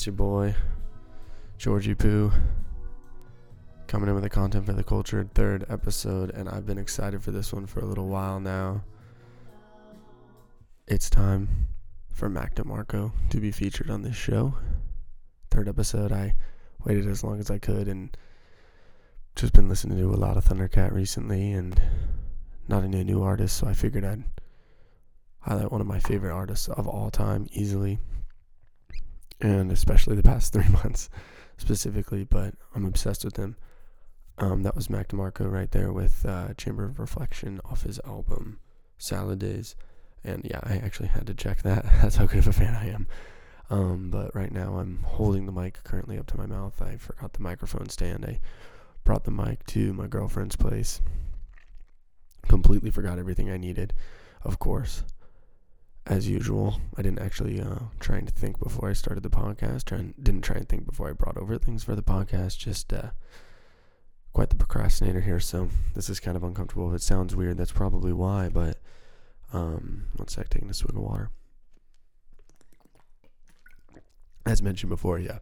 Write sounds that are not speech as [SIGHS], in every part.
It's your boy, Georgie Poo, coming in with the content for the cultured third episode, and I've been excited for this one for a little while now. It's time for Mac DeMarco to be featured on this show. Third episode, I waited as long as I could and just been listening to a lot of Thundercat recently and not any new artists, so I figured I'd highlight one of my favorite artists of all time easily, and especially the past [LAUGHS] three months specifically. But I'm obsessed with him. Um, that was Mac DeMarco right there with uh, Chamber of Reflection off his album Salad Days, and yeah, I actually had to check that. [LAUGHS] That's how good of a fan I am. Um, but right now I'm holding the mic currently up to my mouth. I forgot the microphone stand. I brought the mic to my girlfriend's place. Completely forgot everything I needed, of course as usual, I didn't actually uh, try and think before I started the podcast. Try didn't try and think before I brought over things for the podcast. Just uh, quite the procrastinator here, so this is kind of uncomfortable. If it sounds weird, that's probably why. But um, one sec, taking a swig of water. As mentioned before, yeah,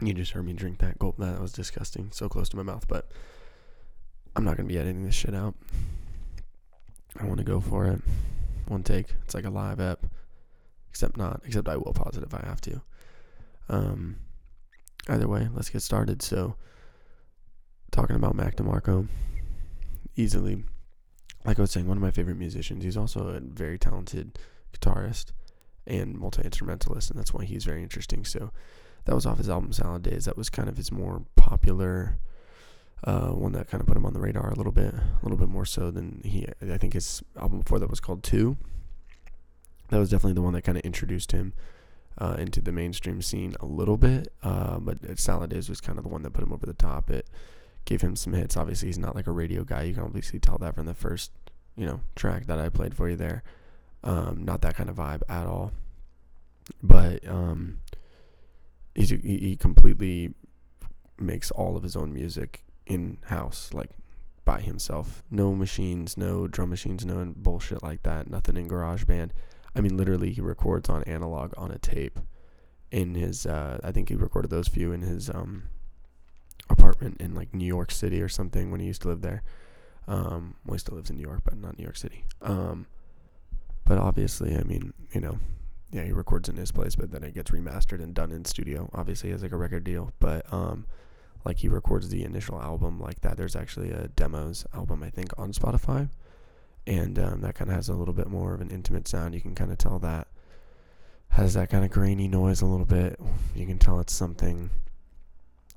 you just heard me drink that gulp. That was disgusting, so close to my mouth. But I'm not gonna be editing this shit out. I want to go for it one take. It's like a live app, except not. Except I will pause it if I have to. Um, either way, let's get started. So, talking about Mac DeMarco, easily, like I was saying, one of my favorite musicians. He's also a very talented guitarist and multi instrumentalist, and that's why he's very interesting. So, that was off his album Salad Days. That was kind of his more popular uh, one that kind of put him on the radar a little bit, a little bit more so than he. I think his album before that was called Two. That was definitely the one that kind of introduced him uh, into the mainstream scene a little bit. Uh, but Salad Days was kind of the one that put him over the top. It gave him some hits. Obviously, he's not like a radio guy. You can obviously tell that from the first, you know, track that I played for you there. Um, not that kind of vibe at all. But um, he he completely makes all of his own music in house, like by himself. No machines, no drum machines, no bullshit like that. Nothing in GarageBand. I mean, literally, he records on analog on a tape. In his, uh, I think he recorded those few in his um, apartment in like New York City or something when he used to live there. Um, well, he still lives in New York, but not New York City. Um, but obviously, I mean, you know, yeah, he records in his place, but then it gets remastered and done in studio. Obviously, he has like a record deal, but um, like he records the initial album like that. There's actually a demos album I think on Spotify, and um, that kind of has a little bit more of an intimate sound. You can kind of tell that has that kind of grainy noise a little bit. You can tell it's something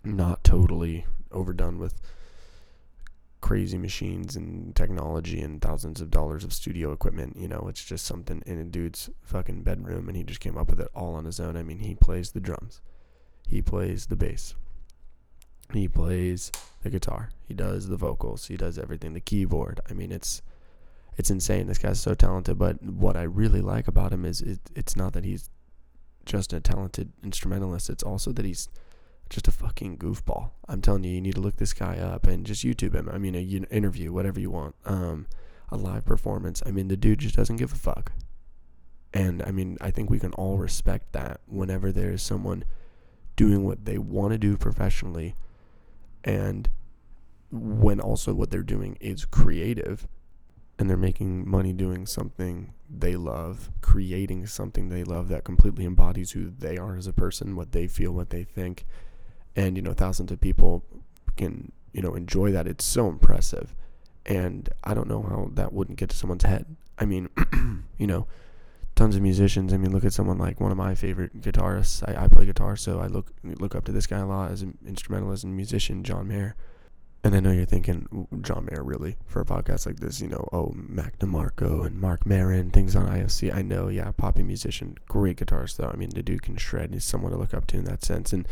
not totally overdone with crazy machines and technology and thousands of dollars of studio equipment. You know, it's just something in a dude's fucking bedroom, and he just came up with it all on his own. I mean, he plays the drums, he plays the bass, he plays the guitar. He does the vocals. He does everything. The keyboard. I mean, it's it's insane. This guy's so talented. But what I really like about him is it, it's not that he's just a talented instrumentalist. It's also that he's just a fucking goofball. I'm telling you, you need to look this guy up and just YouTube him. I mean, a interview, whatever you want, um, a live performance. I mean, the dude just doesn't give a fuck. And I mean, I think we can all respect that whenever there is someone doing what they want to do professionally and when also what they're doing is creative and they're making money doing something they love, creating something they love that completely embodies who they are as a person, what they feel, what they think. And, you know, thousands of people can, you know, enjoy that. It's so impressive. And I don't know how that wouldn't get to someone's head. I mean, [CLEARS THROAT] you know, tons of musicians. I mean, look at someone like one of my favorite guitarists. I, I play guitar, so I look look up to this guy a lot as an instrumentalist and musician, John Mayer. And I know you're thinking, John Mayer, really, for a podcast like this, you know, oh, Mac DeMarco and Marc Maron, things on IFC. I know, yeah, poppy musician, great guitarist, though. I mean, the dude can shred. He's someone to look up to in that sense. And,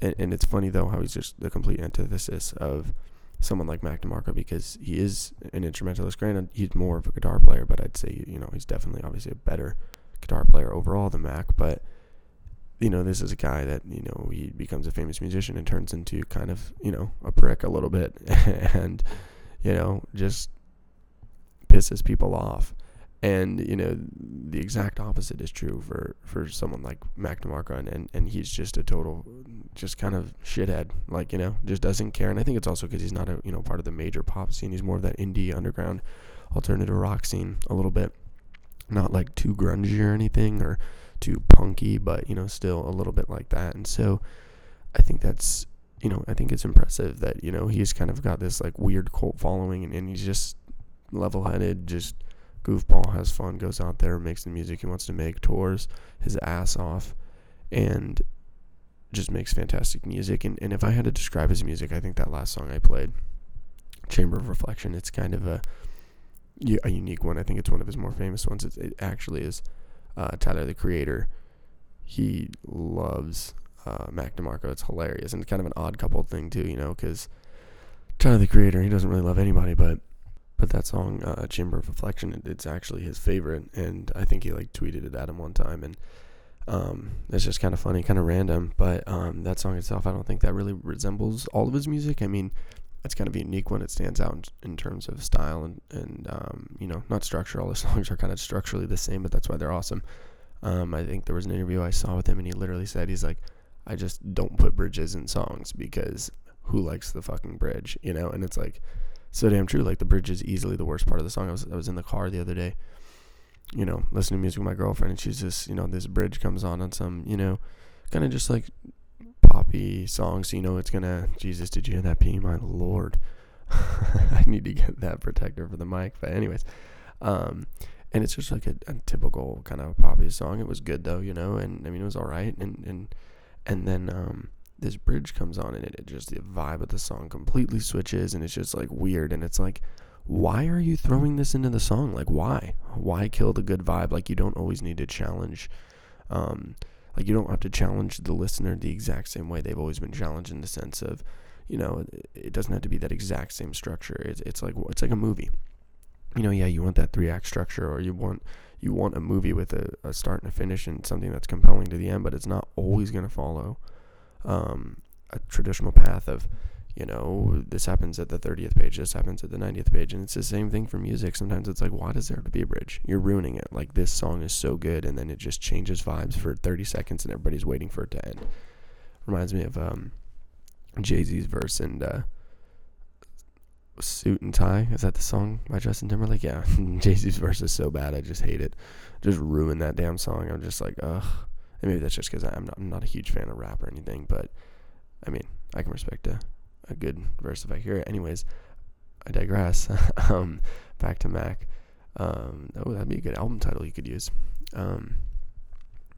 and, and it's funny, though, how he's just the complete antithesis of someone like Mac DeMarco because he is an instrumentalist. Granted, he's more of a guitar player, but I'd say you know he's definitely obviously a better guitar player overall than Mac. But you know, this is a guy that you know he becomes a famous musician and turns into kind of you know a prick a little bit, [LAUGHS] and you know just pisses people off. And you know, the exact opposite is true for for someone like Mac DeMarco, and, and and he's just a total, just kind of shithead. Like you know, just doesn't care. And I think it's also because he's not a you know part of the major pop scene. He's more of that indie underground, alternative rock scene a little bit. Not like too grungy or anything, or too punky, but you know, still a little bit like that. And so, I think that's you know, I think it's impressive that you know he's kind of got this like weird cult following, and, and he's just level-headed, just goofball, has fun, goes out there, makes the music he wants to make, tours his ass off, and just makes fantastic music. And, and if I had to describe his music, I think that last song I played, Chamber of Reflection, it's kind of a a unique one. I think it's one of his more famous ones. It, it actually is uh, Tyler the Creator. He loves uh, Mac DeMarco. It's hilarious and it's kind of an odd couple thing too, you know, because Tyler the Creator he doesn't really love anybody, but that song uh, Chamber of Reflection it, it's actually his favorite, and I think he like tweeted it at him one time, and um, it's just kind of funny, kind of random. But um, that song itself, I don't think that really resembles all of his music. I mean, it's kind of a unique one. It stands out in, in terms of style and and um, you know not structure. All the [LAUGHS] songs are kind of structurally the same, but that's why they're awesome. Um, I think there was an interview I saw with him, and he literally said he's like, I just don't put bridges in songs because who likes the fucking bridge, you know? And it's like so damn true. Like the bridge is easily the worst part of the song. I was I was in the car the other day, you know, listening to music with my girlfriend, and she's just you know this bridge comes on on some you know, kind of just like poppy songs. So you know it's gonna Jesus. Did you hear that P? My lord, [LAUGHS] I need to get that protector for the mic. But anyways, um, and it's just like a, a typical kind of poppy song. It was good though, you know, and I mean it was all right, and and and then um, this bridge comes on and it, it just the vibe of the song completely switches and it's just like weird and it's like why are you throwing this into the song? Like why? Why kill the good vibe? Like you don't always need to challenge um, like you don't have to challenge the listener the exact same way. They've always been challenged in the sense of you know it, doesn't have to be that exact same structure. It's, it's like it's like a movie. You know yeah you want that three act structure or you want you want a movie with a, a start and a finish and something that's compelling to the end, but it's not always going to follow um, a traditional path of, you know, this happens at the 30th page, this happens at the 90th page. And it's the same thing for music. Sometimes it's like, why does there have to be a bridge? You're ruining it. Like, this song is so good, and then it just changes vibes for 30 seconds, and everybody's waiting for it to end. Reminds me of um, Jay Z's verse and uh, Suit and Tie. Is that the song by Justin Timberlake? Yeah. [LAUGHS] Jay Z's verse is so bad. I just hate it. Just ruin that damn song. I'm just like, ugh. And maybe that's just because I'm not, I'm not a huge fan of rap or anything. But, I mean, I can respect a, a good verse if I hear it. Anyways, I digress. [LAUGHS] um, back to Mac. Um, oh, that'd be a good album title you could use. Um,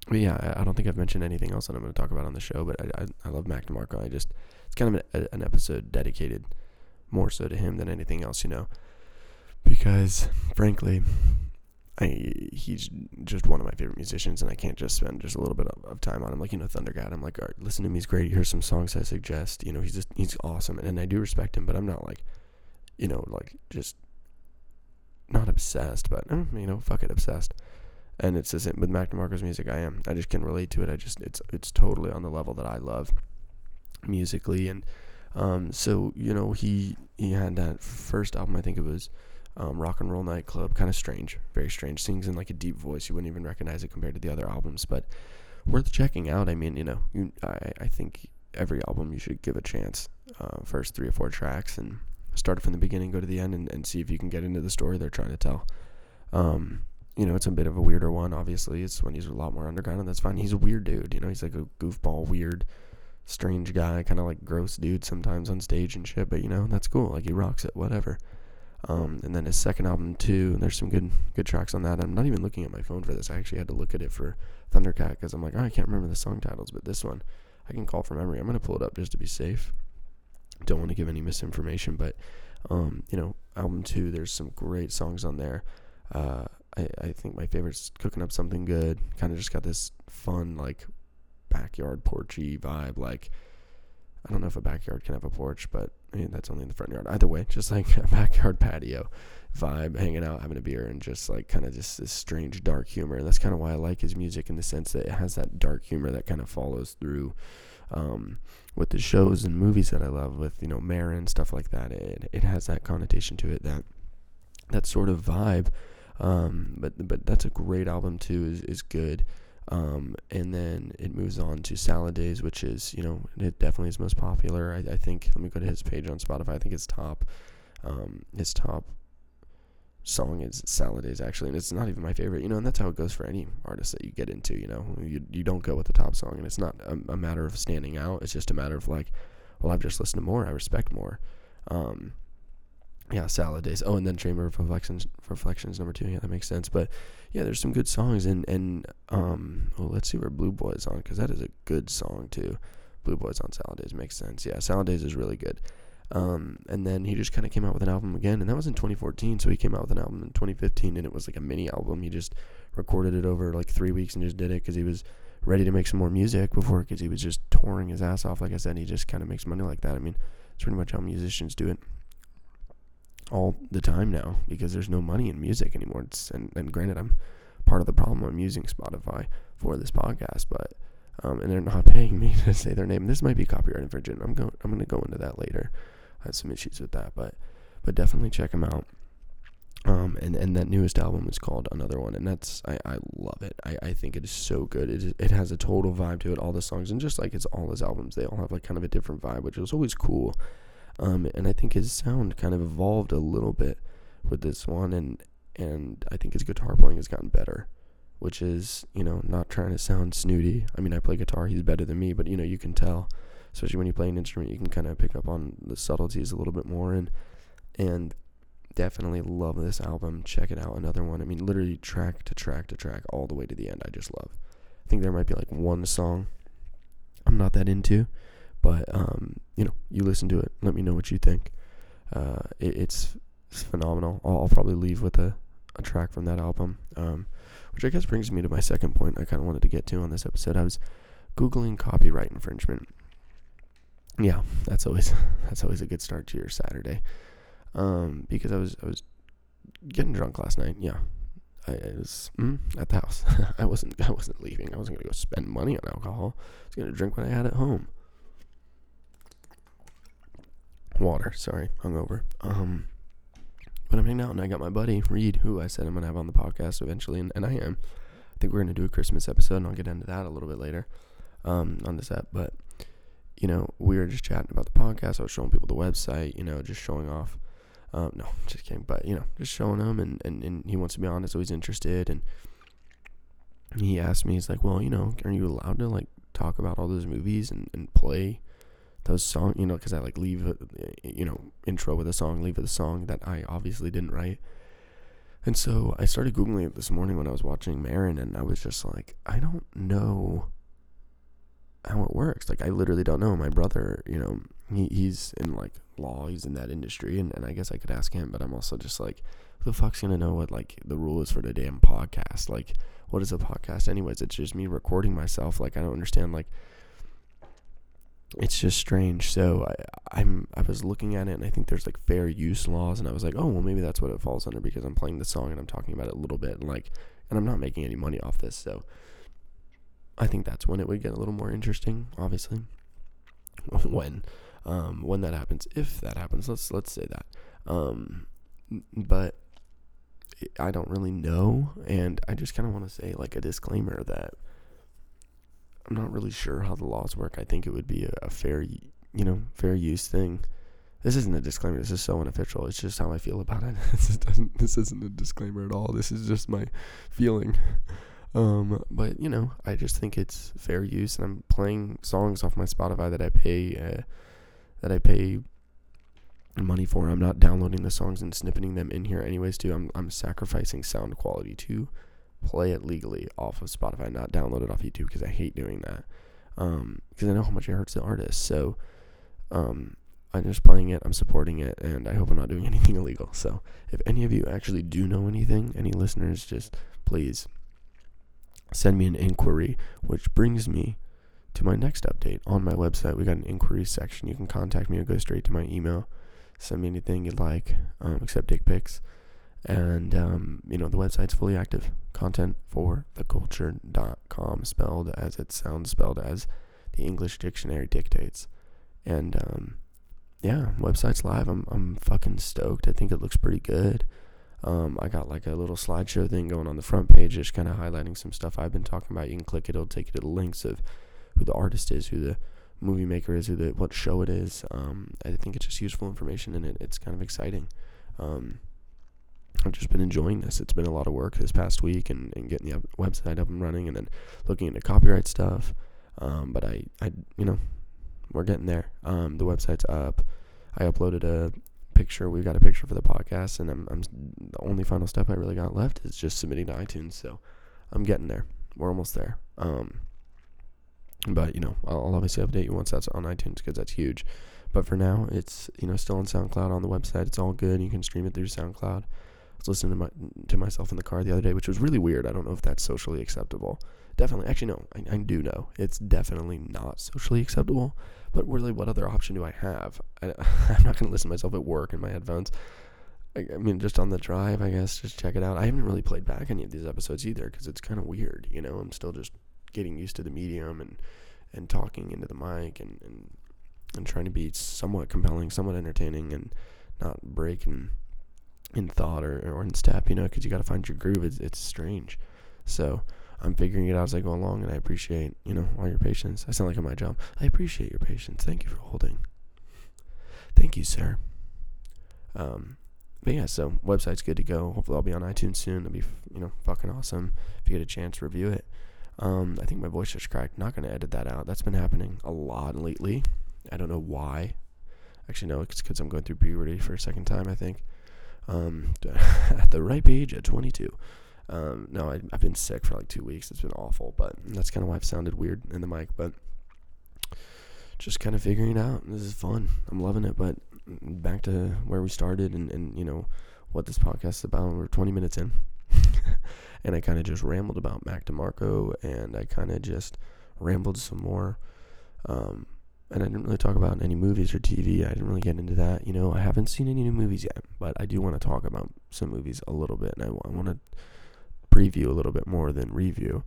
but yeah, I, I, don't think I've mentioned anything else that I'm going to talk about on the show. But I, I, I love Mac DeMarco. I just, it's kind of an, an episode dedicated – more so to him than anything else, you know. Because frankly, I he's just one of my favorite musicians, and I can't just spend just a little bit of, of time on him. Like you know, Thundercat. I'm like, all right, listen to him. He's great. Here's some songs I suggest. You know, he's just he's awesome, and, and I do respect him. But I'm not like, you know, like just not obsessed, but mm, you know, fuck it, obsessed. And it's the same with Mac DeMarco's music. I am. I just can relate to it. I just it's it's totally on the level that I love musically and um, so you know he he had that first album. I think it was um, Rock and Roll Nightclub. Kind of strange, very strange. Sings in like a deep voice. You wouldn't even recognize it compared to the other albums, but worth checking out. I mean, you know, you, I I think every album you should give a chance. Uh, first three or four tracks and start from the beginning, go to the end, and, and see if you can get into the story they're trying to tell. Um, you know, it's a bit of a weirder one. Obviously, it's when he's a lot more underground, and that's fine. He's a weird dude. You know, he's like a goofball, weird strange guy, kind of like gross dude sometimes on stage and shit. But you know, that's cool. Like he rocks it, whatever. Um, and then his second album too. And there's some good good tracks on that. I'm not even looking at my phone for this. I actually had to look at it for Thundercat because I'm like, oh, I can't remember the song titles, but this one I can call from memory. I'm gonna pull it up just to be safe. Don't want to give any misinformation, but um, you know, album two. There's some great songs on there. Uh, I, I think my favorite's cooking up something good. Kind of just got this fun like backyard porchy vibe. Like, I don't know if a backyard can have a porch, but I mean, that's only in the front yard. Either way, just like a [LAUGHS] backyard patio vibe, hanging out, having a beer, and just like kind of just this strange dark humor. That's kind of why I like his music in the sense that it has that dark humor that kind of follows through um, with the shows and movies that I love, with you know Maron stuff like that. It it has that connotation to it that that sort of vibe Um, but but that's a great album too. is is good. Um, and then it moves on to Salad Days, which is you know it definitely is most popular. I, I think. Let me go to his page on Spotify. I think it's top. Um, his top song is Salad Days actually, and it's not even my favorite. You know, and that's how it goes for any artist that you get into. You know, you you don't go with the top song, and it's not a, a matter of standing out. It's just a matter of like, well, I've just listened to more. I respect more. Um, yeah, Salad Days. Oh, and then Chamber of Reflections, Reflections number two. Yeah, that makes sense. But yeah, there's some good songs, and and um, well, let's see where Blue Boys on because that is a good song too. Blue Boys on Salad Days makes sense. Yeah, Salad Days is really good. Um, and then he just kind of came out with an album again, and that was in 2014. So he came out with an album in 2015, and it was like a mini album. He just recorded it over like three weeks and just did it because he was ready to make some more music before because he was just touring his ass off. Like I said, he just kind of makes money like that. I mean, it's pretty much how musicians do it all the time now because there's no money in music anymore. It's, and, and granted, I'm part of the problem. I'm using Spotify for this podcast, but um, and they're not [LAUGHS] paying me to say their name. This might be copyright infringement. I'm going. I'm going to go into that later. I had some issues with that, but but definitely check them out. Um, and, and that newest album is called Another One, and that's I, I love it. I, I think it is so good. It, it has a total vibe to it. All the songs, and just like it's all his albums, they all have like kind of a different vibe, which is always cool. Um, and I think his sound kind of evolved a little bit with this one, and and I think his guitar playing has gotten better, which is you know not trying to sound snooty. I mean, I play guitar; he's better than me, but you know you can tell, especially when you play an instrument, you can kind of pick up on the subtleties a little bit more, and and definitely love this album. Check it out, another one. I mean, literally track to track to track, all the way to the end. I just love. I think there might be like one song I'm not that into but um, you know, you listen to it. Let me know what you think. Uh, it, it's, it's phenomenal. I'll, I'll, probably leave with a, a track from that album, um, which I guess brings me to my second point. I kind of wanted to get to on this episode. I was googling copyright infringement. Yeah, that's always [LAUGHS] that's always a good start to your Saturday. Um, because I was I was getting drunk last night. Yeah, I was mm, at the house. [LAUGHS] I wasn't I wasn't leaving. I wasn't gonna go spend money on alcohol. I was gonna drink what I had at home water. Sorry, hungover. Um, but I'm hanging out and I got my buddy Reed, who I said I'm gonna have on the podcast eventually, and, and I am. I think we're gonna do a Christmas episode, and I'll get into that a little bit later, um, on this app. But you know, we were just chatting about the podcast. I was showing people the website, you know, just showing off. Um, no, just kidding. But you know, just showing him, and, and, and he wants to be honest, so he's interested. And he asked me, he's like, well, you know, are you allowed to like talk about all those movies and, and play those song, you know, because I like leave, you know, intro with a song, leave with a song that I obviously didn't write. And so I started googling it this morning when I was watching Maron, and I was just like, I don't know how it works. Like I literally don't know. My brother, you know, he, he's in like law, he's in that industry, and, and I guess I could ask him, but I'm also just like, who the fuck's gonna know what like the rule is for the damn podcast? Like, what is a podcast anyways? It's just me recording myself. Like I don't understand like it's just strange. So I, I'm I was looking at it and I think there's like fair use laws and I was like, oh well maybe that's what it falls under because I'm playing the song and I'm talking about it a little bit and like and I'm not making any money off this. So I think that's when it would get a little more interesting. Obviously, [LAUGHS] when um, when that happens, if that happens, let's let's say that. Um, but I don't really know, and I just kind of want to say like a disclaimer that I'm not really sure how the laws work. I think it would be a, a fair, you know, fair use thing. This isn't a disclaimer. This is so unofficial. It's just how I feel about it. [LAUGHS] this. This isn't a disclaimer at all. This is just my feeling. [LAUGHS] Um, but you know, I just think it's fair use, and I'm playing songs off my Spotify that I pay, uh, that I pay money for. I'm not downloading the songs and snipping them in here anyways. Too, I'm I'm sacrificing sound quality too play it legally off of Spotify, not download it off YouTube because I hate doing that. Um, because I know how much it hurts the artist. So, um, I'm just playing it, I'm supporting it, and I hope I'm not doing [LAUGHS] anything illegal. So, if any of you actually do know anything, any listeners, just please send me an inquiry, which brings me to my next update on my website. We got an inquiry section. You can contact me or go straight to my email. Send me anything you'd like, um, except dick pics. And, um, you know, the website's fully active. Content for the culture.com, spelled as it sounds, spelled as the English dictionary dictates. And, um, yeah, website's live. I'm, I'm fucking stoked. I think it looks pretty good. Um, I got like a little slideshow thing going on the front page, just kind of highlighting some stuff I've been talking about. You can click it; it'll take you to the links of who the artist is, who the movie maker is, who the what show it is. Um, I think it's just useful information, and it, it's kind of exciting. Um, I've just been enjoying this. It's been a lot of work this past week, and, and getting the website up and running, and then looking into copyright stuff. Um, but I, I, you know, we're getting there. Um, the website's up. I uploaded a picture. We've got a picture for the podcast, and I'm, I'm the only final step I really got left is just submitting to iTunes. So I'm getting there. We're almost there. Um, but you know, I'll, I'll obviously update you once that's on iTunes because that's huge. But for now, it's you know still on SoundCloud on the website. It's all good. You can stream it through SoundCloud. Was listening to my to myself in the car the other day, which was really weird. I don't know if that's socially acceptable. Definitely, actually, no, I, I do know it's definitely not socially acceptable. But really, what other option do I have? I, [LAUGHS] am not going to listen to myself at work in my headphones. I, I, mean, just on the drive, I guess, just check it out. I haven't really played back any of these episodes either because it's kind of weird. You know, I'm still just getting used to the medium and and talking into the mic and and, and trying to be somewhat compelling, somewhat entertaining, and not breaking in thought or, or in step, you know, because you got to find your groove. It's, it's strange. So I'm figuring it out as I go along, and I appreciate, you know, all your patience. I sound like in my job. I appreciate your patience. Thank you for holding. Thank you, sir. Um, but yeah, so website's good to go. Hopefully, I'll be on iTunes soon. It'll be, you know, fucking awesome. If you get a chance, review it. Um, I think my voice just cracked. Not gonna edit that out. That's been happening a lot lately. I don't know why. Actually, no, it's because I'm going through puberty for a second time. I think um, [LAUGHS] at the ripe age at 22. Um, no, I, have been sick for like two weeks. It's been awful, but that's kind of why I've sounded weird in the mic. But just kind of figuring it out. This is fun. I'm loving it. But back to where we started and, and you know, what this podcast is about. We're 20 minutes in. [LAUGHS] and I kind of just rambled about Mac DeMarco and I kind of just rambled some more. Um, and I didn't really talk about any movies or TV. I didn't really get into that. You know, I haven't seen any new movies yet, but I do want to talk about some movies a little bit, and I, I want to preview a little bit more than review,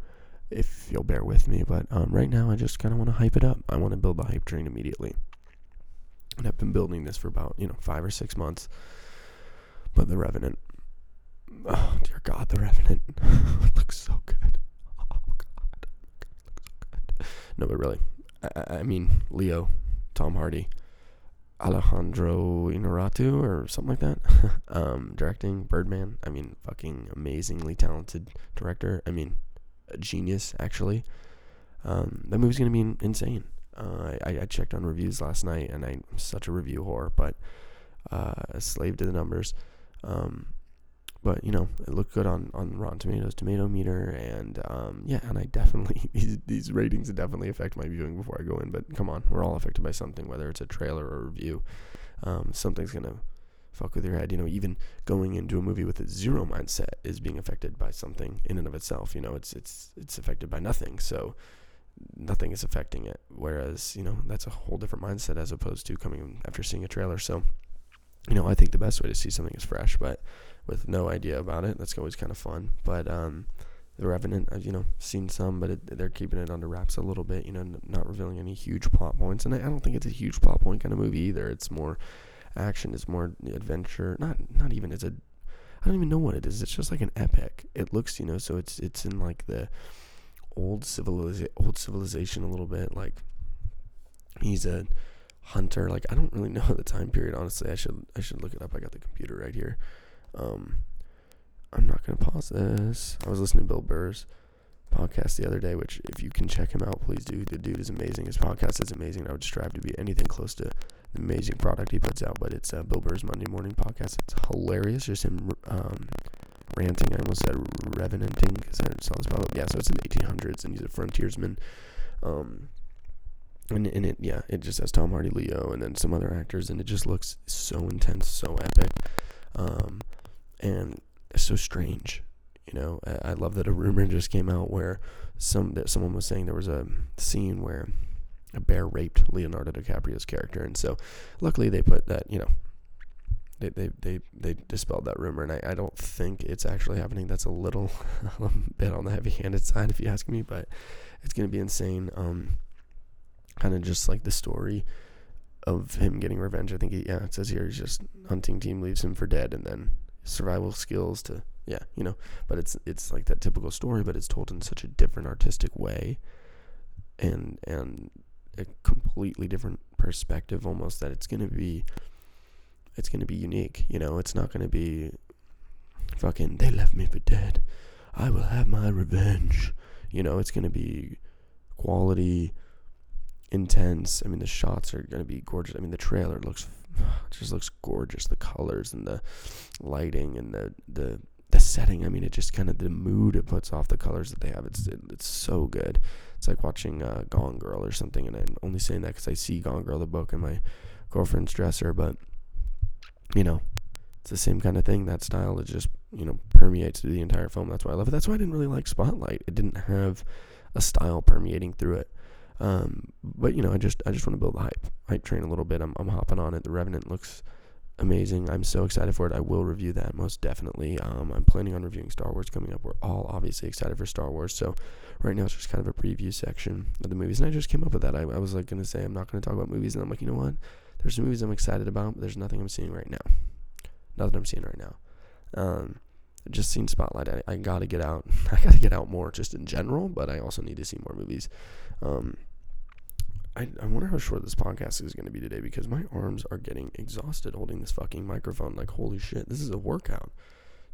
if you'll bear with me. But um, right now, I just kind of want to hype it up. I want to build the hype train immediately, and I've been building this for about you know five or six months. But The Revenant, oh dear God, The Revenant [LAUGHS] looks so good. Oh God, looks so good. No, but really, I, I mean, Leo, Tom Hardy, Alejandro Inarritu or something like that, [LAUGHS] um, directing Birdman. I mean, fucking amazingly talented director. I mean, a genius actually. Um, that movie's gonna be insane. Uh, I, I checked on reviews last night, and I'm such a review whore, but uh, a slave to the numbers. Um, but you know it looked good on on Rotten Tomatoes tomato meter and um, yeah and I definitely [LAUGHS] these these ratings definitely affect my viewing before I go in but come on we're all affected by something whether it's a trailer or a review. Um, something's gonna fuck with your head you know even going into a movie with a zero mindset is being affected by something in and of itself you know it's it's it's affected by nothing so nothing is affecting it. Whereas you know that's a whole different mindset as opposed to coming after seeing a trailer so you know I think the best way to see something is fresh but with no idea about it. That's always kind of fun. But um, the Revenant, I've you know seen some, but it, they're keeping it under wraps a little bit. You know, n- not revealing any huge plot points. And I, I, don't think it's a huge plot point kind of movie either. It's more action. It's more adventure. Not not even. It's a. I don't even know what it is. It's just like an epic. It looks, you know, so it's it's in like the old civilization, old civilization a little bit. Like he's a hunter. Like I don't really [LAUGHS] know the time period. Honestly, I should I should look it up. I got the computer right here. Um, I'm not gonna pause this. I was listening to Bill Burr's podcast the other day, which if you can check him out, please do. The dude is amazing. His podcast is amazing. I would strive to be anything close to the amazing product he puts out. But it's uh, Bill Burr's Monday Morning Podcast. It's hilarious. Just him um, ranting. I almost said revenanting because that sounds about yeah. So it's in the 1800s, and he's a frontiersman. Um, and in it, yeah, it just has Tom Hardy, Leo, and then some other actors, and it just looks so intense, so epic. Um, and it's so strange. You know, I, I love that a rumor just came out where some that someone was saying there was a scene where a bear raped Leonardo DiCaprio's character, and so luckily they put that you know they they they, they dispelled that rumor, and I, I don't think it's actually happening. That's a little [LAUGHS] bit on the heavy-handed side, if you ask me, but it's gonna be insane. Um, kind of just like the story of him getting revenge. I think he, yeah, it says here he's just hunting team leaves him for dead, and then survival skills to yeah, you know, but it's it's like that typical story, but it's told in such a different artistic way, and and a completely different perspective almost that it's gonna be it's gonna be unique. You know, it's not gonna be fucking they left me for dead. I will have my revenge. You know, it's gonna be quality, intense. I mean, the shots are gonna be gorgeous. I mean, the trailer looks [SIGHS] just looks gorgeous. The colors and the lighting and the the the setting. I mean, it just kind of the mood it puts off the colors that they have. It's it, it's so good. It's like watching uh, Gone Girl or something. And I'm only saying that because I see Gone Girl the book in my girlfriend's dresser. But you know, it's the same kind of thing. That style it just you know permeates through the entire film. That's why I love it. That's why I didn't really like Spotlight. It didn't have a style permeating through it. Um, but you know, I just I just want to build the hype hype train a little bit. I'm I'm hopping on it. The Revenant looks amazing. I'm so excited for it. I will review that most definitely. Um, I'm planning on reviewing Star Wars coming up. We're all obviously excited for Star Wars. So right now it's just kind of a preview section of the movies, and I just came up with that. I, I was like gonna say I'm not gonna talk about movies, and I'm like, you know what? There's some movies I'm excited about, but there's nothing I'm seeing right now. Nothing I'm seeing right now. Um, just seen Spotlight. I, I gotta get out. [LAUGHS] I gotta get out more, just in general. But I also need to see more movies. Um, I, I wonder how short this podcast is going to be today because my arms are getting exhausted holding this fucking microphone. Like, holy shit, this is a workout.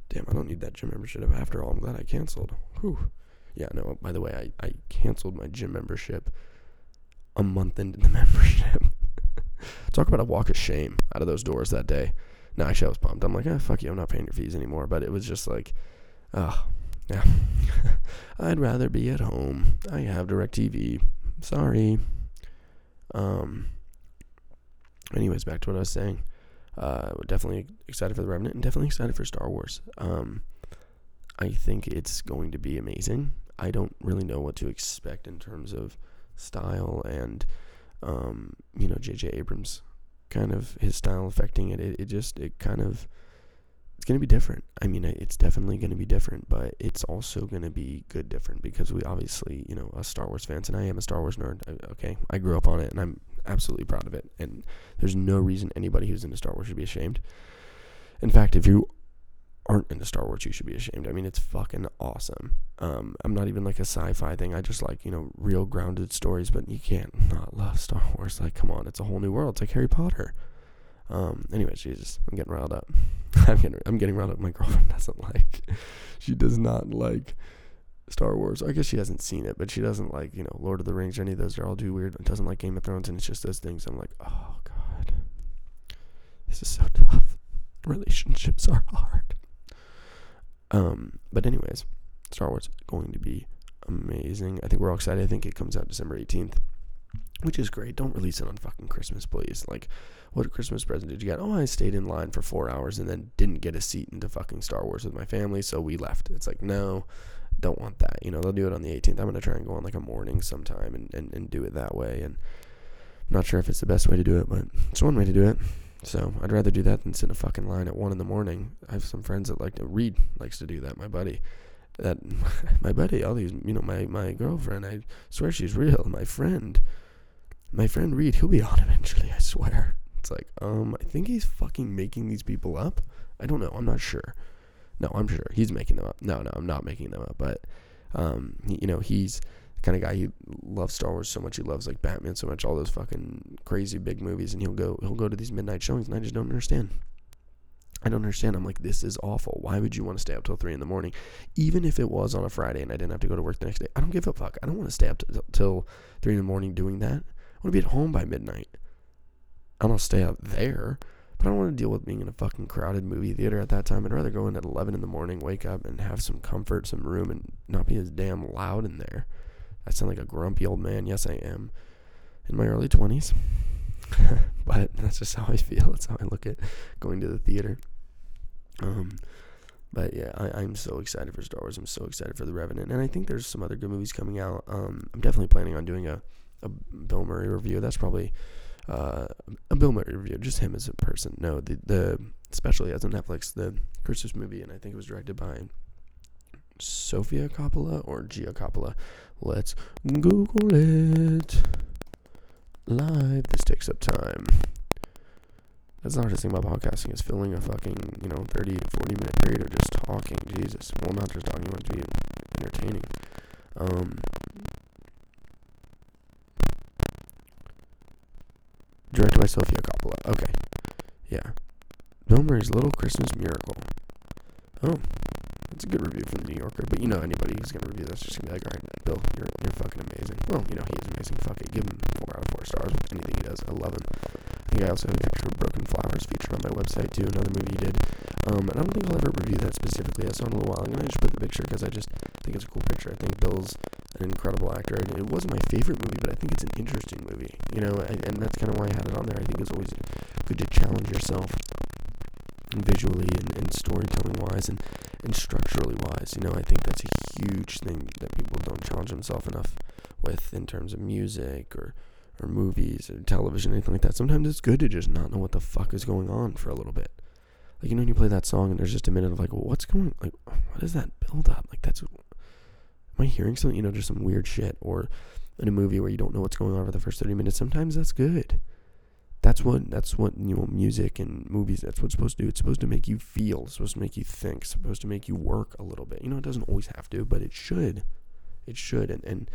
Damn, I don't need that gym membership after all. I'm glad I canceled. Whew. Yeah, no, by the way, I, I canceled my gym membership a month into the [LAUGHS] membership. Talk about a walk of shame out of those doors that day. No, actually, I was pumped. I'm like, ah, fuck you, I'm not paying your fees anymore. But it was just like, oh, yeah. [LAUGHS] I'd rather be at home. I have DirecTV. Sorry. Um. Anyways, back to what I was saying. Uh, definitely excited for the Revenant, and definitely excited for Star Wars. Um, I think it's going to be amazing. I don't really know what to expect in terms of style and, um, you know, J.J. Abrams, kind of his style affecting it. It, it just it kind of it's going to be different. I mean, it's definitely going to be different, but it's also going to be good different because we obviously, you know, us Star Wars fans, and I am a Star Wars nerd. I, okay, I grew up on it, and I'm absolutely proud of it. And there's no reason anybody who's into Star Wars should be ashamed. In fact, if you aren't into Star Wars, you should be ashamed. I mean, it's fucking awesome. Um, I'm not even like a sci-fi thing. I just like you know real grounded stories. But you can't not love Star Wars. Like, come on, it's a whole new world. It's like Harry Potter. Um, anyways, Jesus, I'm getting riled up. [LAUGHS] I'm getting I'm getting riled up. My girlfriend [LAUGHS] doesn't like. She does not like Star Wars. I guess she hasn't seen it, but she doesn't like you know Lord of the Rings or any of those. They're all too weird. Doesn't like Game of Thrones, and it's just those things. I'm like, oh god, this is so [LAUGHS] tough. Relationships are hard. Um, but anyways, Star Wars going to be amazing. I think we're all excited. I think it comes out December 18th, which is great. Don't release it on fucking Christmas, please. Like, what Christmas present did you get? Oh, I stayed in line for four hours and then didn't get a seat into fucking Star Wars with my family, so we left. It's like, no, don't want that. You know, they'll do it on the 18th. I'm going to try and go on like a morning sometime and, and, and do it that way. And I'm not sure if it's the best way to do it, but it's one way to do it. So I'd rather do that than sit in a fucking line at one in the morning. I have some friends that like to read, likes to do that. My buddy, that [LAUGHS] my buddy, all these, you know, my my girlfriend. I swear she's real. My friend, my friend Reed, he'll be on eventually. I swear. It's like, um, I think he's fucking making these people up. I don't know. I'm not sure. No, I'm sure he's making them up. No, no, I'm not making them up. But, um, he, you know, he's the kind of guy he loves Star Wars so much. He loves like Batman so much, all those fucking crazy big movies, and he'll go he'll go to these midnight showings, and I just don't understand. I don't understand. I'm like, this is awful. Why would you want to stay up till three in the morning, even if it was on a Friday and I didn't have to go to work the next day? I don't give a fuck. I don't want to stay up t- till three in the morning doing that. I want to be at home by midnight. I don't stay up there, but I don't want to deal with being in a fucking crowded movie theater at that time. I'd rather go in at 11 in the morning, wake up, and have some comfort, some room, and not be as damn loud in there. I sound like a grumpy old man. Yes, I am. In my early 20s. [LAUGHS] but that's just how I feel. That's how I look at going to the theater. Um, but yeah, I, I'm so excited for Star Wars. I'm so excited for The Revenant. And I think there's some other good movies coming out. Um, I'm definitely planning on doing a, a Bill Murray review. That's probably uh, a Bill Murray review, just him as a person. No, the the especially as a Netflix, the Christmas movie, and I think it was directed by Sofia Coppola or Gia Coppola. Let's Google it live. This takes up time. That's the hardest thing about podcasting is filling a fucking, you know, 30 to 40 minute period of just talking. Jesus. Well, not just talking, you want to be entertaining. Um, directed by Sofia Coppola. Okay. Yeah. Bill Murray's Little Christmas Miracle. Oh, it's a good review from the New Yorker. But you know, anybody who's gonna review that's just gonna be like, all right, Bill, you're you're fucking amazing. Well, you know, he is amazing. Fuck it, give him four out of four stars anything he does. I love him. I I also have a picture of Broken Flowers featured on my website too. Another movie he did. Um, and I don't think I'll ever review that specifically. I saw in a little while. I'm gonna just put the picture because I just think it's a cool picture. I think Bill's an incredible actor. And it wasn't my favorite movie, but I think it's an interesting movie. You know, and, and that's kind of why I had it on there. I think it's always good to challenge yourself visually and, and storytelling wise and, and structurally wise. You know, I think that's a huge thing that people don't challenge themselves enough with in terms of music or or movies or television, anything like that. Sometimes it's good to just not know what the fuck is going on for a little bit. Like you know when you play that song and there's just a minute of like, well, what's going like what is that build up? Like that's am I hearing something, you know, just some weird shit or in a movie where you don't know what's going on for the first 30 minutes. Sometimes that's good that's what that's what you know music and movies that's what's supposed to do it's supposed to make you feel it's supposed to make you think it's supposed to make you work a little bit you know it doesn't always have to but it should it should and and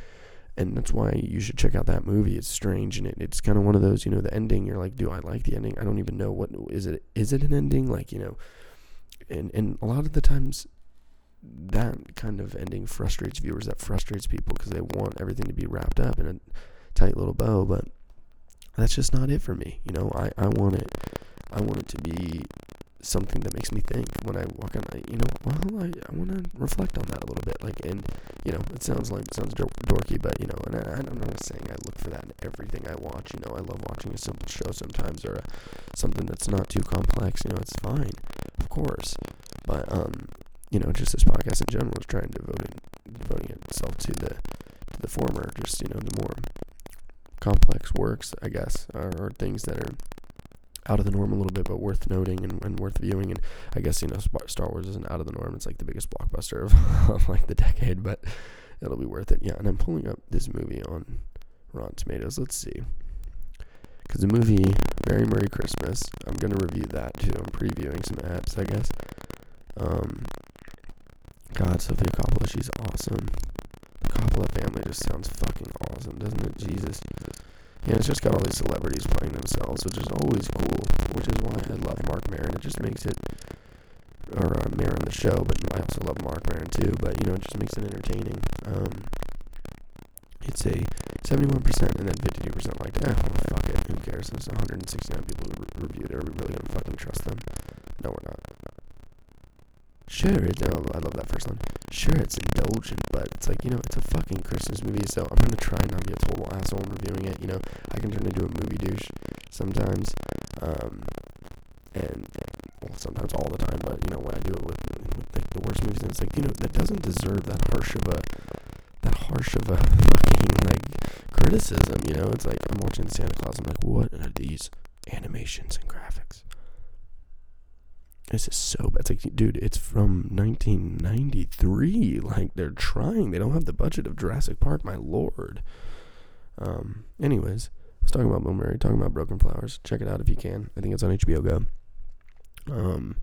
and that's why you should check out that movie. It's strange and it, it's kind of one of those you know the ending you're like do i like the ending? I don't even know what is it is it an ending? Like you know and and a lot of the times that kind of ending frustrates viewers. That frustrates people because they want everything to be wrapped up in a tight little bow but that's just not it for me. You know, I, I want it I want it to be something that makes me think when I walk on. You know, well, I, I want to reflect on that a little bit. Like, and you know, it sounds like sounds dorky, but you know, and I, I'm not saying I look for that in everything I watch. You know, I love watching a simple show sometimes or a, something that's not too complex. You know, it's fine, of course, but um, you know, just this podcast in general is trying to devote devoting itself to the to the former, just you know, the more complex works, I guess, or, or, things that are out of the norm a little bit, but worth noting and, and, worth viewing. And I guess you know Star Wars isn't out of the norm; it's like the biggest blockbuster of, [LAUGHS] of like the decade, but it'll be worth it. Yeah, and I'm pulling up this movie on Rotten Tomatoes. Let's see. Because the movie Very Murray Christmas, I'm gonna review that too. I'm previewing some apps, I guess. Um, God, Sofia Coppola, she's awesome. The Coppola family just sounds fucking awesome, doesn't it? Jesus. Yeah, it's just got all these celebrities playing themselves, which is always cool. Which is why I love Marc Maron. It just makes it, or uh, Maron the show, but I also love Marc Maron too. But you know, it just makes it entertaining. Um, it's a 71% and then 52% like, eh, fuck it, who cares? There's 169 people who re- reviewed it. Are we really gonna fucking trust them? No, we're not. Sure, it, oh, I love that first one. Sure, it's indulgent, but it's like, you know, it's a fucking Christmas movie, so I'm gonna try not to be a total asshole in reviewing it. You know, I can turn into a movie douche sometimes, um, and, and well, sometimes all the time. But you know, when I do it with, with like the worst movies, and it's like, you know, that doesn't deserve that harsh of a that harsh of a [LAUGHS] fucking like criticism. You know, it's like I'm watching Santa Claus. I'm like, what are these animations and? This is so bad. It's like, dude, it's from 1993. Like, they're trying. They don't have the budget of Jurassic Park, my lord. Um, anyways, I was talking about Bill Murray, talking about Broken Flowers. Check it out if you can. I think it's on HBO Go. Um,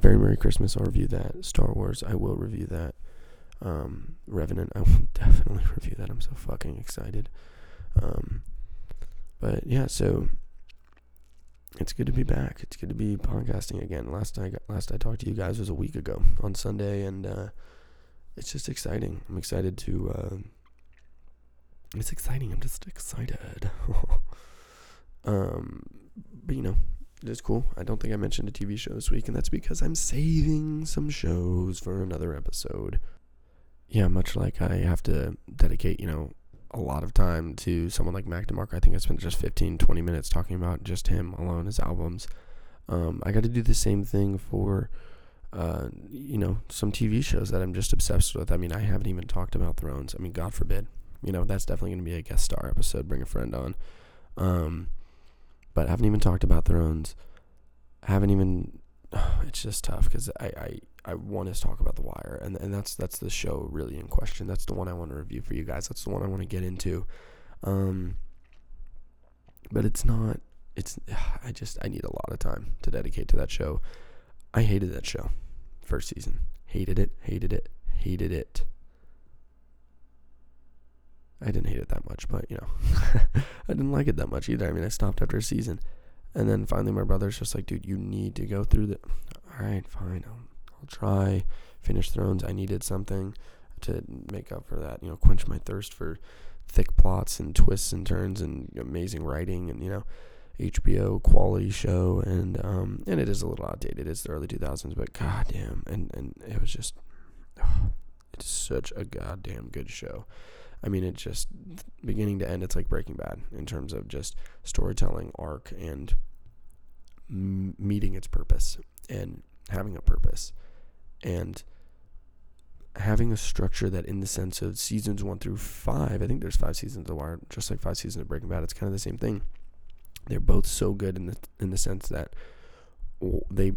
Very Murray Christmas, I'll review that. Star Wars, I will review that. Um, Revenant, I will [LAUGHS] definitely review that. I'm so fucking excited. Um, but yeah, so it's good to be back. It's good to be podcasting again. Last I got, last I talked to you guys was a week ago on Sunday, and uh, it's just exciting. I'm excited to. Uh, it's exciting. I'm just excited. [LAUGHS] um, but you know, it is cool. I don't think I mentioned a TV show this week, and that's because I'm saving some shows for another episode. Yeah, much like I have to dedicate, you know, a lot of time to someone like Mac DeMarco. I think I spent just 15, 20 minutes talking about just him alone, his albums. Um, I got to do the same thing for, uh, you know, some TV shows that I'm just obsessed with. I mean, I haven't even talked about Thrones. I mean, God forbid. You know, that's definitely going to be a guest star episode. Bring a friend on. Um, but I haven't even talked about Thrones. I haven't even. [SIGHS] It's just tough because I, I I want to talk about The Wire, and and that's that's the show really in question. That's the one I want to review for you guys. That's the one I want to get into. Um, but it's not it's [SIGHS] I just I need a lot of time to dedicate to that show. I hated that show first season. Hated it, hated it, hated it. I didn't hate it that much, but you know, [LAUGHS] I didn't like it that much either. I mean, I stopped after a season, and then finally my brother's just like, "Dude, you need to go through the." All right, fine, I'll, I'll try. Finish Thrones. I needed something to make up for that. You know, quench my thirst for thick plots and twists and turns and amazing writing and you know HBO quality show and um and it is a little outdated. It's the early 2000s, but goddamn, and and it was just oh, it's such a goddamn good show. I mean, it just beginning to end, it's like Breaking Bad in terms of just storytelling arc and m- meeting its purpose and having a purpose and having a structure that, in the sense of seasons one through five, I think there's five seasons of Wire, just like five seasons of Breaking Bad. It's kind of the same thing. They're both so good in the in the sense that they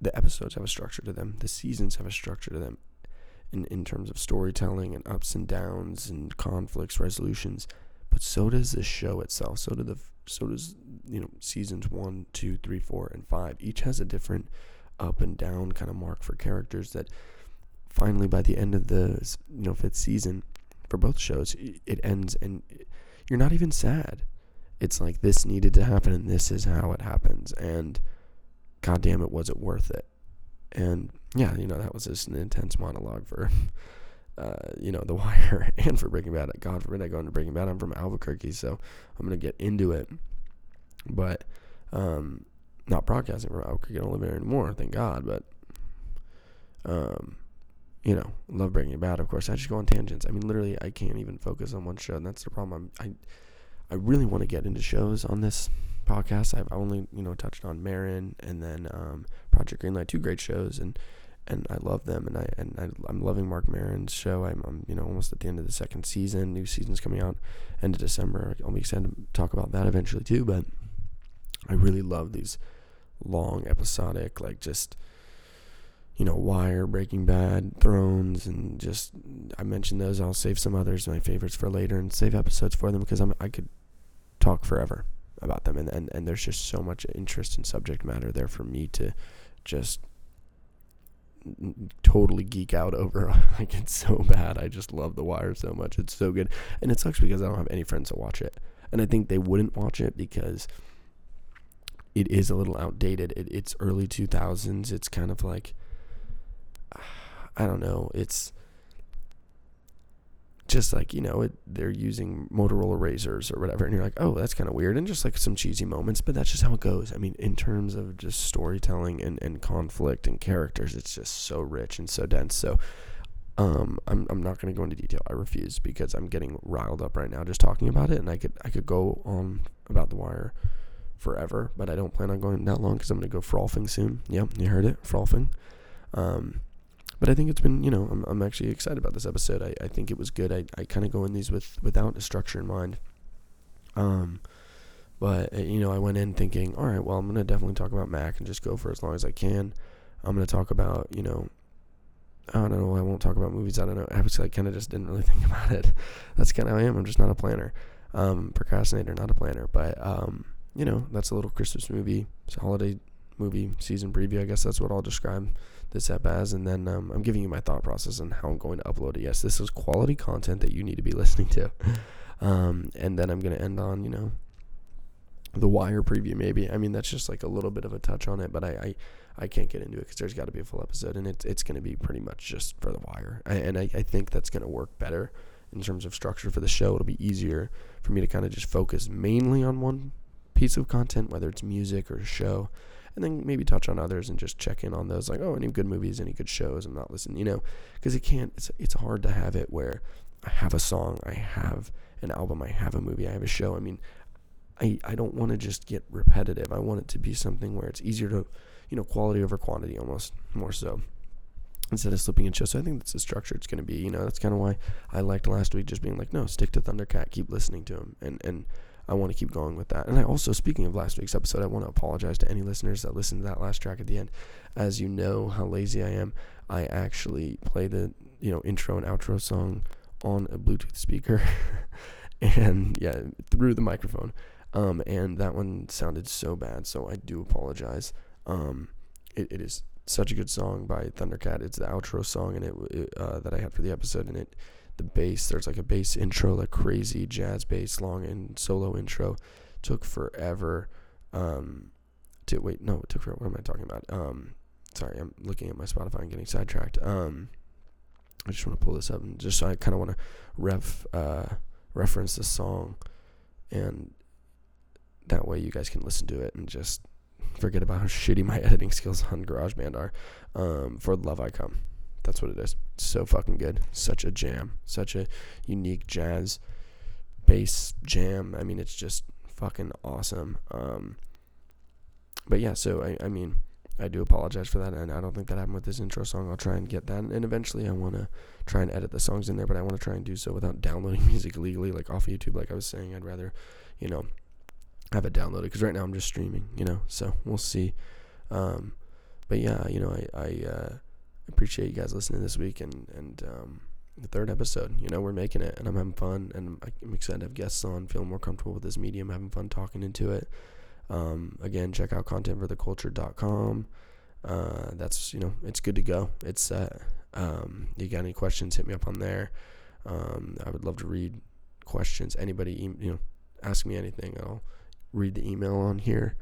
the episodes have a structure to them, the seasons have a structure to them, in in terms of storytelling and ups and downs and conflicts resolutions. But so does the show itself. So do the so does you know seasons one, two, three, four, and five. Each has a different up and down kind of mark for characters that finally by the end of the you know fifth season for both shows it ends and you're not even sad. It's like this needed to happen and this is how it happens and god damn it was it worth it? And yeah you know that was just an intense monologue for [LAUGHS] uh, you know the wire [LAUGHS] and for breaking bad. God forbid i go into breaking bad. I'm from albuquerque so i'm gonna get into it. But um not broadcasting from albuquerque i don't live there anymore thank god but um you know, love Breaking Bad. Of course, I just go on tangents. I mean, literally, I can't even focus on one show, and that's the problem. I'm, I, I really want to get into shows on this podcast. I've only, you know, touched on Maron and then um, Project Greenlight, two great shows, and and I love them, and I and I, am loving Marc Maron's show. I'm, I'm, you know, almost at the end of the second season. New season's coming out end of December. I'll be excited to talk about that eventually too. But I really love these long episodic, like just you know, Wire, Breaking Bad, Thrones, and just I mentioned those. I'll save some others, my favorites, for later, and save episodes for them because I'm I could talk forever about them, and and, and there's just so much interest and subject matter there for me to just totally geek out over. [LAUGHS] like it's so bad. I just love The Wire so much. It's so good, and it sucks because I don't have any friends to watch it, and I think they wouldn't watch it because it is a little outdated. It, it's early 2000s. It's kind of like [SIGHS] I don't know. It's just like you know it, they're using Motorola razors or whatever, and you're like, oh, that's kind of weird, and just like some cheesy moments, but that's just how it goes. I mean, in terms of just storytelling and, and conflict and characters, it's just so rich and so dense. So, um, I'm I'm not going to go into detail. I refuse because I'm getting riled up right now just talking about it, and I could I could go on about the wire forever, but I don't plan on going that long because I'm going to go frolfing soon. Yep, you heard it, frolfing. Um, but I think it's been, you know, I'm, I'm actually excited about this episode. I, I think it was good. I, I kind of go in these with without a structure in mind. Um, but uh, you know, I went in thinking, all right, well, I'm gonna definitely talk about Mac and just go for as long as I can. I'm gonna talk about, you know, I don't know. I won't talk about movies. I don't know. I kind of just didn't really [LAUGHS] think about it. That's kind of how I am. I'm just not a planner, um, procrastinator, not a planner. But um, you know, that's a little Christmas movie. It's a holiday movie season preview. I guess that's what I'll describe this app as, and then um, I'm giving you my thought process on how I'm going to upload it. Yes, this is quality content that you need to be [LAUGHS] listening to, um, and then I'm going to end on you know the Wire preview. Maybe I mean that's just like a little bit of a touch on it, but I I, I can't get into it because there's got to be a full episode, and it's it's going to be pretty much just for the Wire, I, and I, I think that's going to work better in terms of structure for the show. It'll be easier for me to kind of just focus mainly on one piece of content, whether it's music or a show, and then maybe touch on others and just check in on those like oh any good movies any good shows i'm not listening you know because it can't it's, it's hard to have it where i have a song i have an album i have a movie i have a show i mean i i don't want to just get repetitive i want it to be something where it's easier to you know quality over quantity almost more so instead of slipping in shows. So I think that's the structure it's going to be. You know, that's kind of why I liked last week just being like, no, stick to Thundercat, keep listening to him, and and I want to keep going with that. And I also, speaking of last week's episode, I want to apologize to any listeners that listened to that last track at the end. As you know how lazy I am, I actually play the you know intro and outro song on a Bluetooth speaker, [LAUGHS] and yeah, through the microphone. Um, and that one sounded so bad, so I do apologize. Um, it, it is such a good song by Thundercat. It's the outro song, and it, uh, that I had for the episode, and it the bass. There's like a bass intro, like crazy jazz bass, long and solo intro. Took forever. Um, to wait, no, it took forever. What am I talking about? Um, sorry, I'm looking at my Spotify and getting sidetracked. Um, I just want to pull this up and just I kind of want to ref uh, reference the song, and that way you guys can listen to it and just forget about how shitty my [LAUGHS] editing skills on GarageBand are. Um, for love I come, that's what it is. so fucking good. Such a jam. Such a unique jazz bass jam. I mean, it's just fucking awesome. Um, but yeah, so I, I mean, I do apologize for that, and I don't think that happened with this intro song. I'll try and get that, and eventually I want to try and edit the songs in there, but I want to try and do so without [LAUGHS] downloading music legally, like off of YouTube. Like I was saying, I'd rather, you know, have it downloaded because right now I'm just streaming, you know. So we'll see. Um, but yeah, you know, I I uh, appreciate you guys listening this week, and and um, the third episode. You know, we're making it, and I'm having fun, and I'm excited to have guests on, feeling more comfortable with this medium, having fun talking into it. Um, again, check out contentfortheculture.com. Uh, that's you know, it's good to go. It's set. Um, you got any questions? Hit me up on there. Um, I would love to read questions. Anybody, you know, ask me anything. I'll read the email on here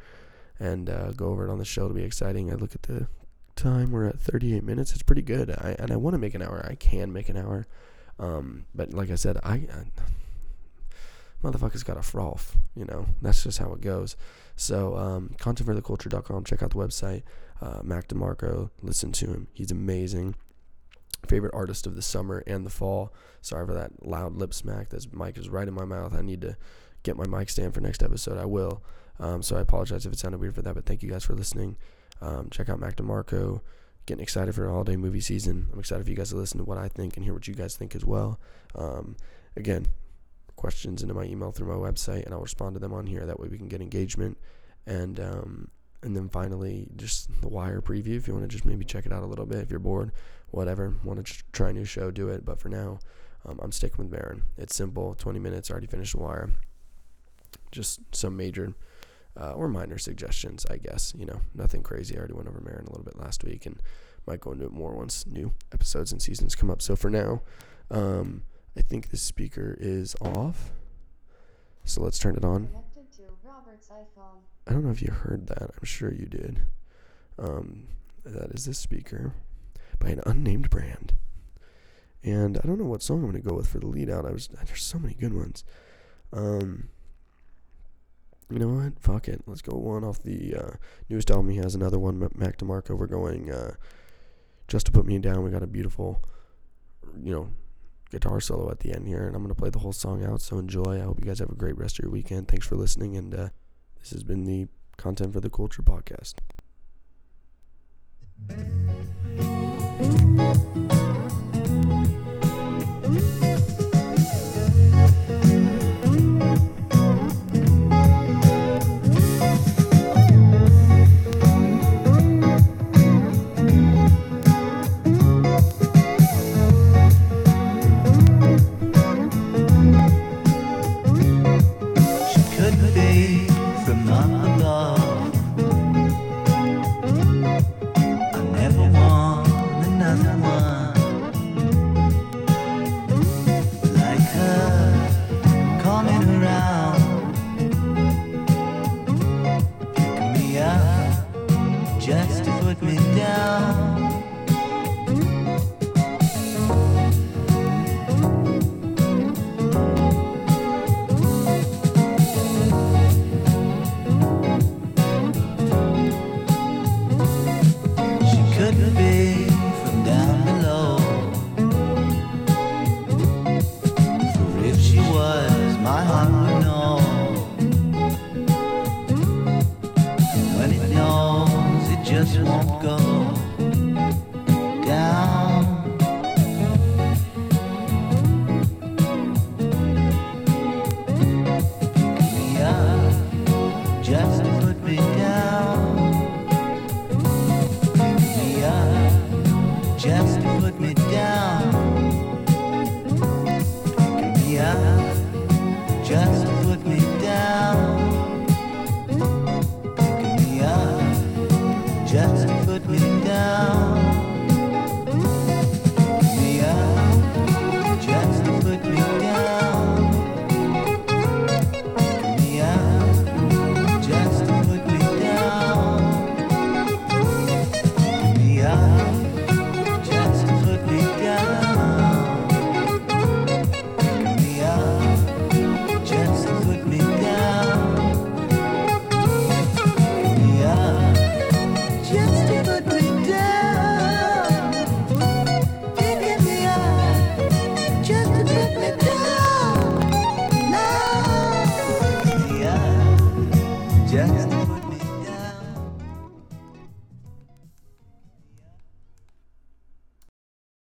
and uh, go over it on the show. It'll be exciting. I look at the time. We're at 38 minutes. It's pretty good. I and I want to make an hour. I can make an hour. Um, but like I said, I, I motherfucker's got a froth. You know, that's just how it goes. So, um, contentfortheculture.com. Check out the website. Uh, Mac DeMarco. Listen to him. He's amazing. Favorite artist of the summer and the fall. Sorry for that loud lip smack. This mic is right in my mouth. I need to get my mic stand for next episode. I will. Um, so I apologize if it sounded weird for that, but thank you guys for listening. Um, check out Mac DeMarco. Getting excited for the holiday movie season. I'm excited for you guys to listen to what I think and hear what you guys think as well. Um, again, questions into my email through my website, and I'll respond to them on here. That way we can get engagement. And um, and then finally, just the Wire preview. If you want to just maybe check it out a little bit, if you're bored, whatever, want to try a new show, do it. But for now, um, I'm sticking with Maron. It's simple. 20 minutes. Already finished the Wire. Just some major uh, or minor suggestions, I guess. You know, nothing crazy. I already went over Maron a little bit last week, and might go into it more once new episodes and seasons come up. So for now, um, I think the speaker is off. So let's turn it on. I don't know if you heard that. I'm sure you did. Um, that is this speaker by an unnamed brand. And I don't know what song I'm going to go with for the lead out. I was there's so many good ones. Um, you know what? Fuck it. Let's go one off the uh, newest album. He has another one, Mac DeMarco. We're going uh, just to put me down. We got a beautiful, you know, guitar solo at the end here, and I'm gonna play the whole song out. So enjoy. I hope you guys have a great rest of your weekend. Thanks for listening, and uh, this has been the Content for the Culture podcast. Just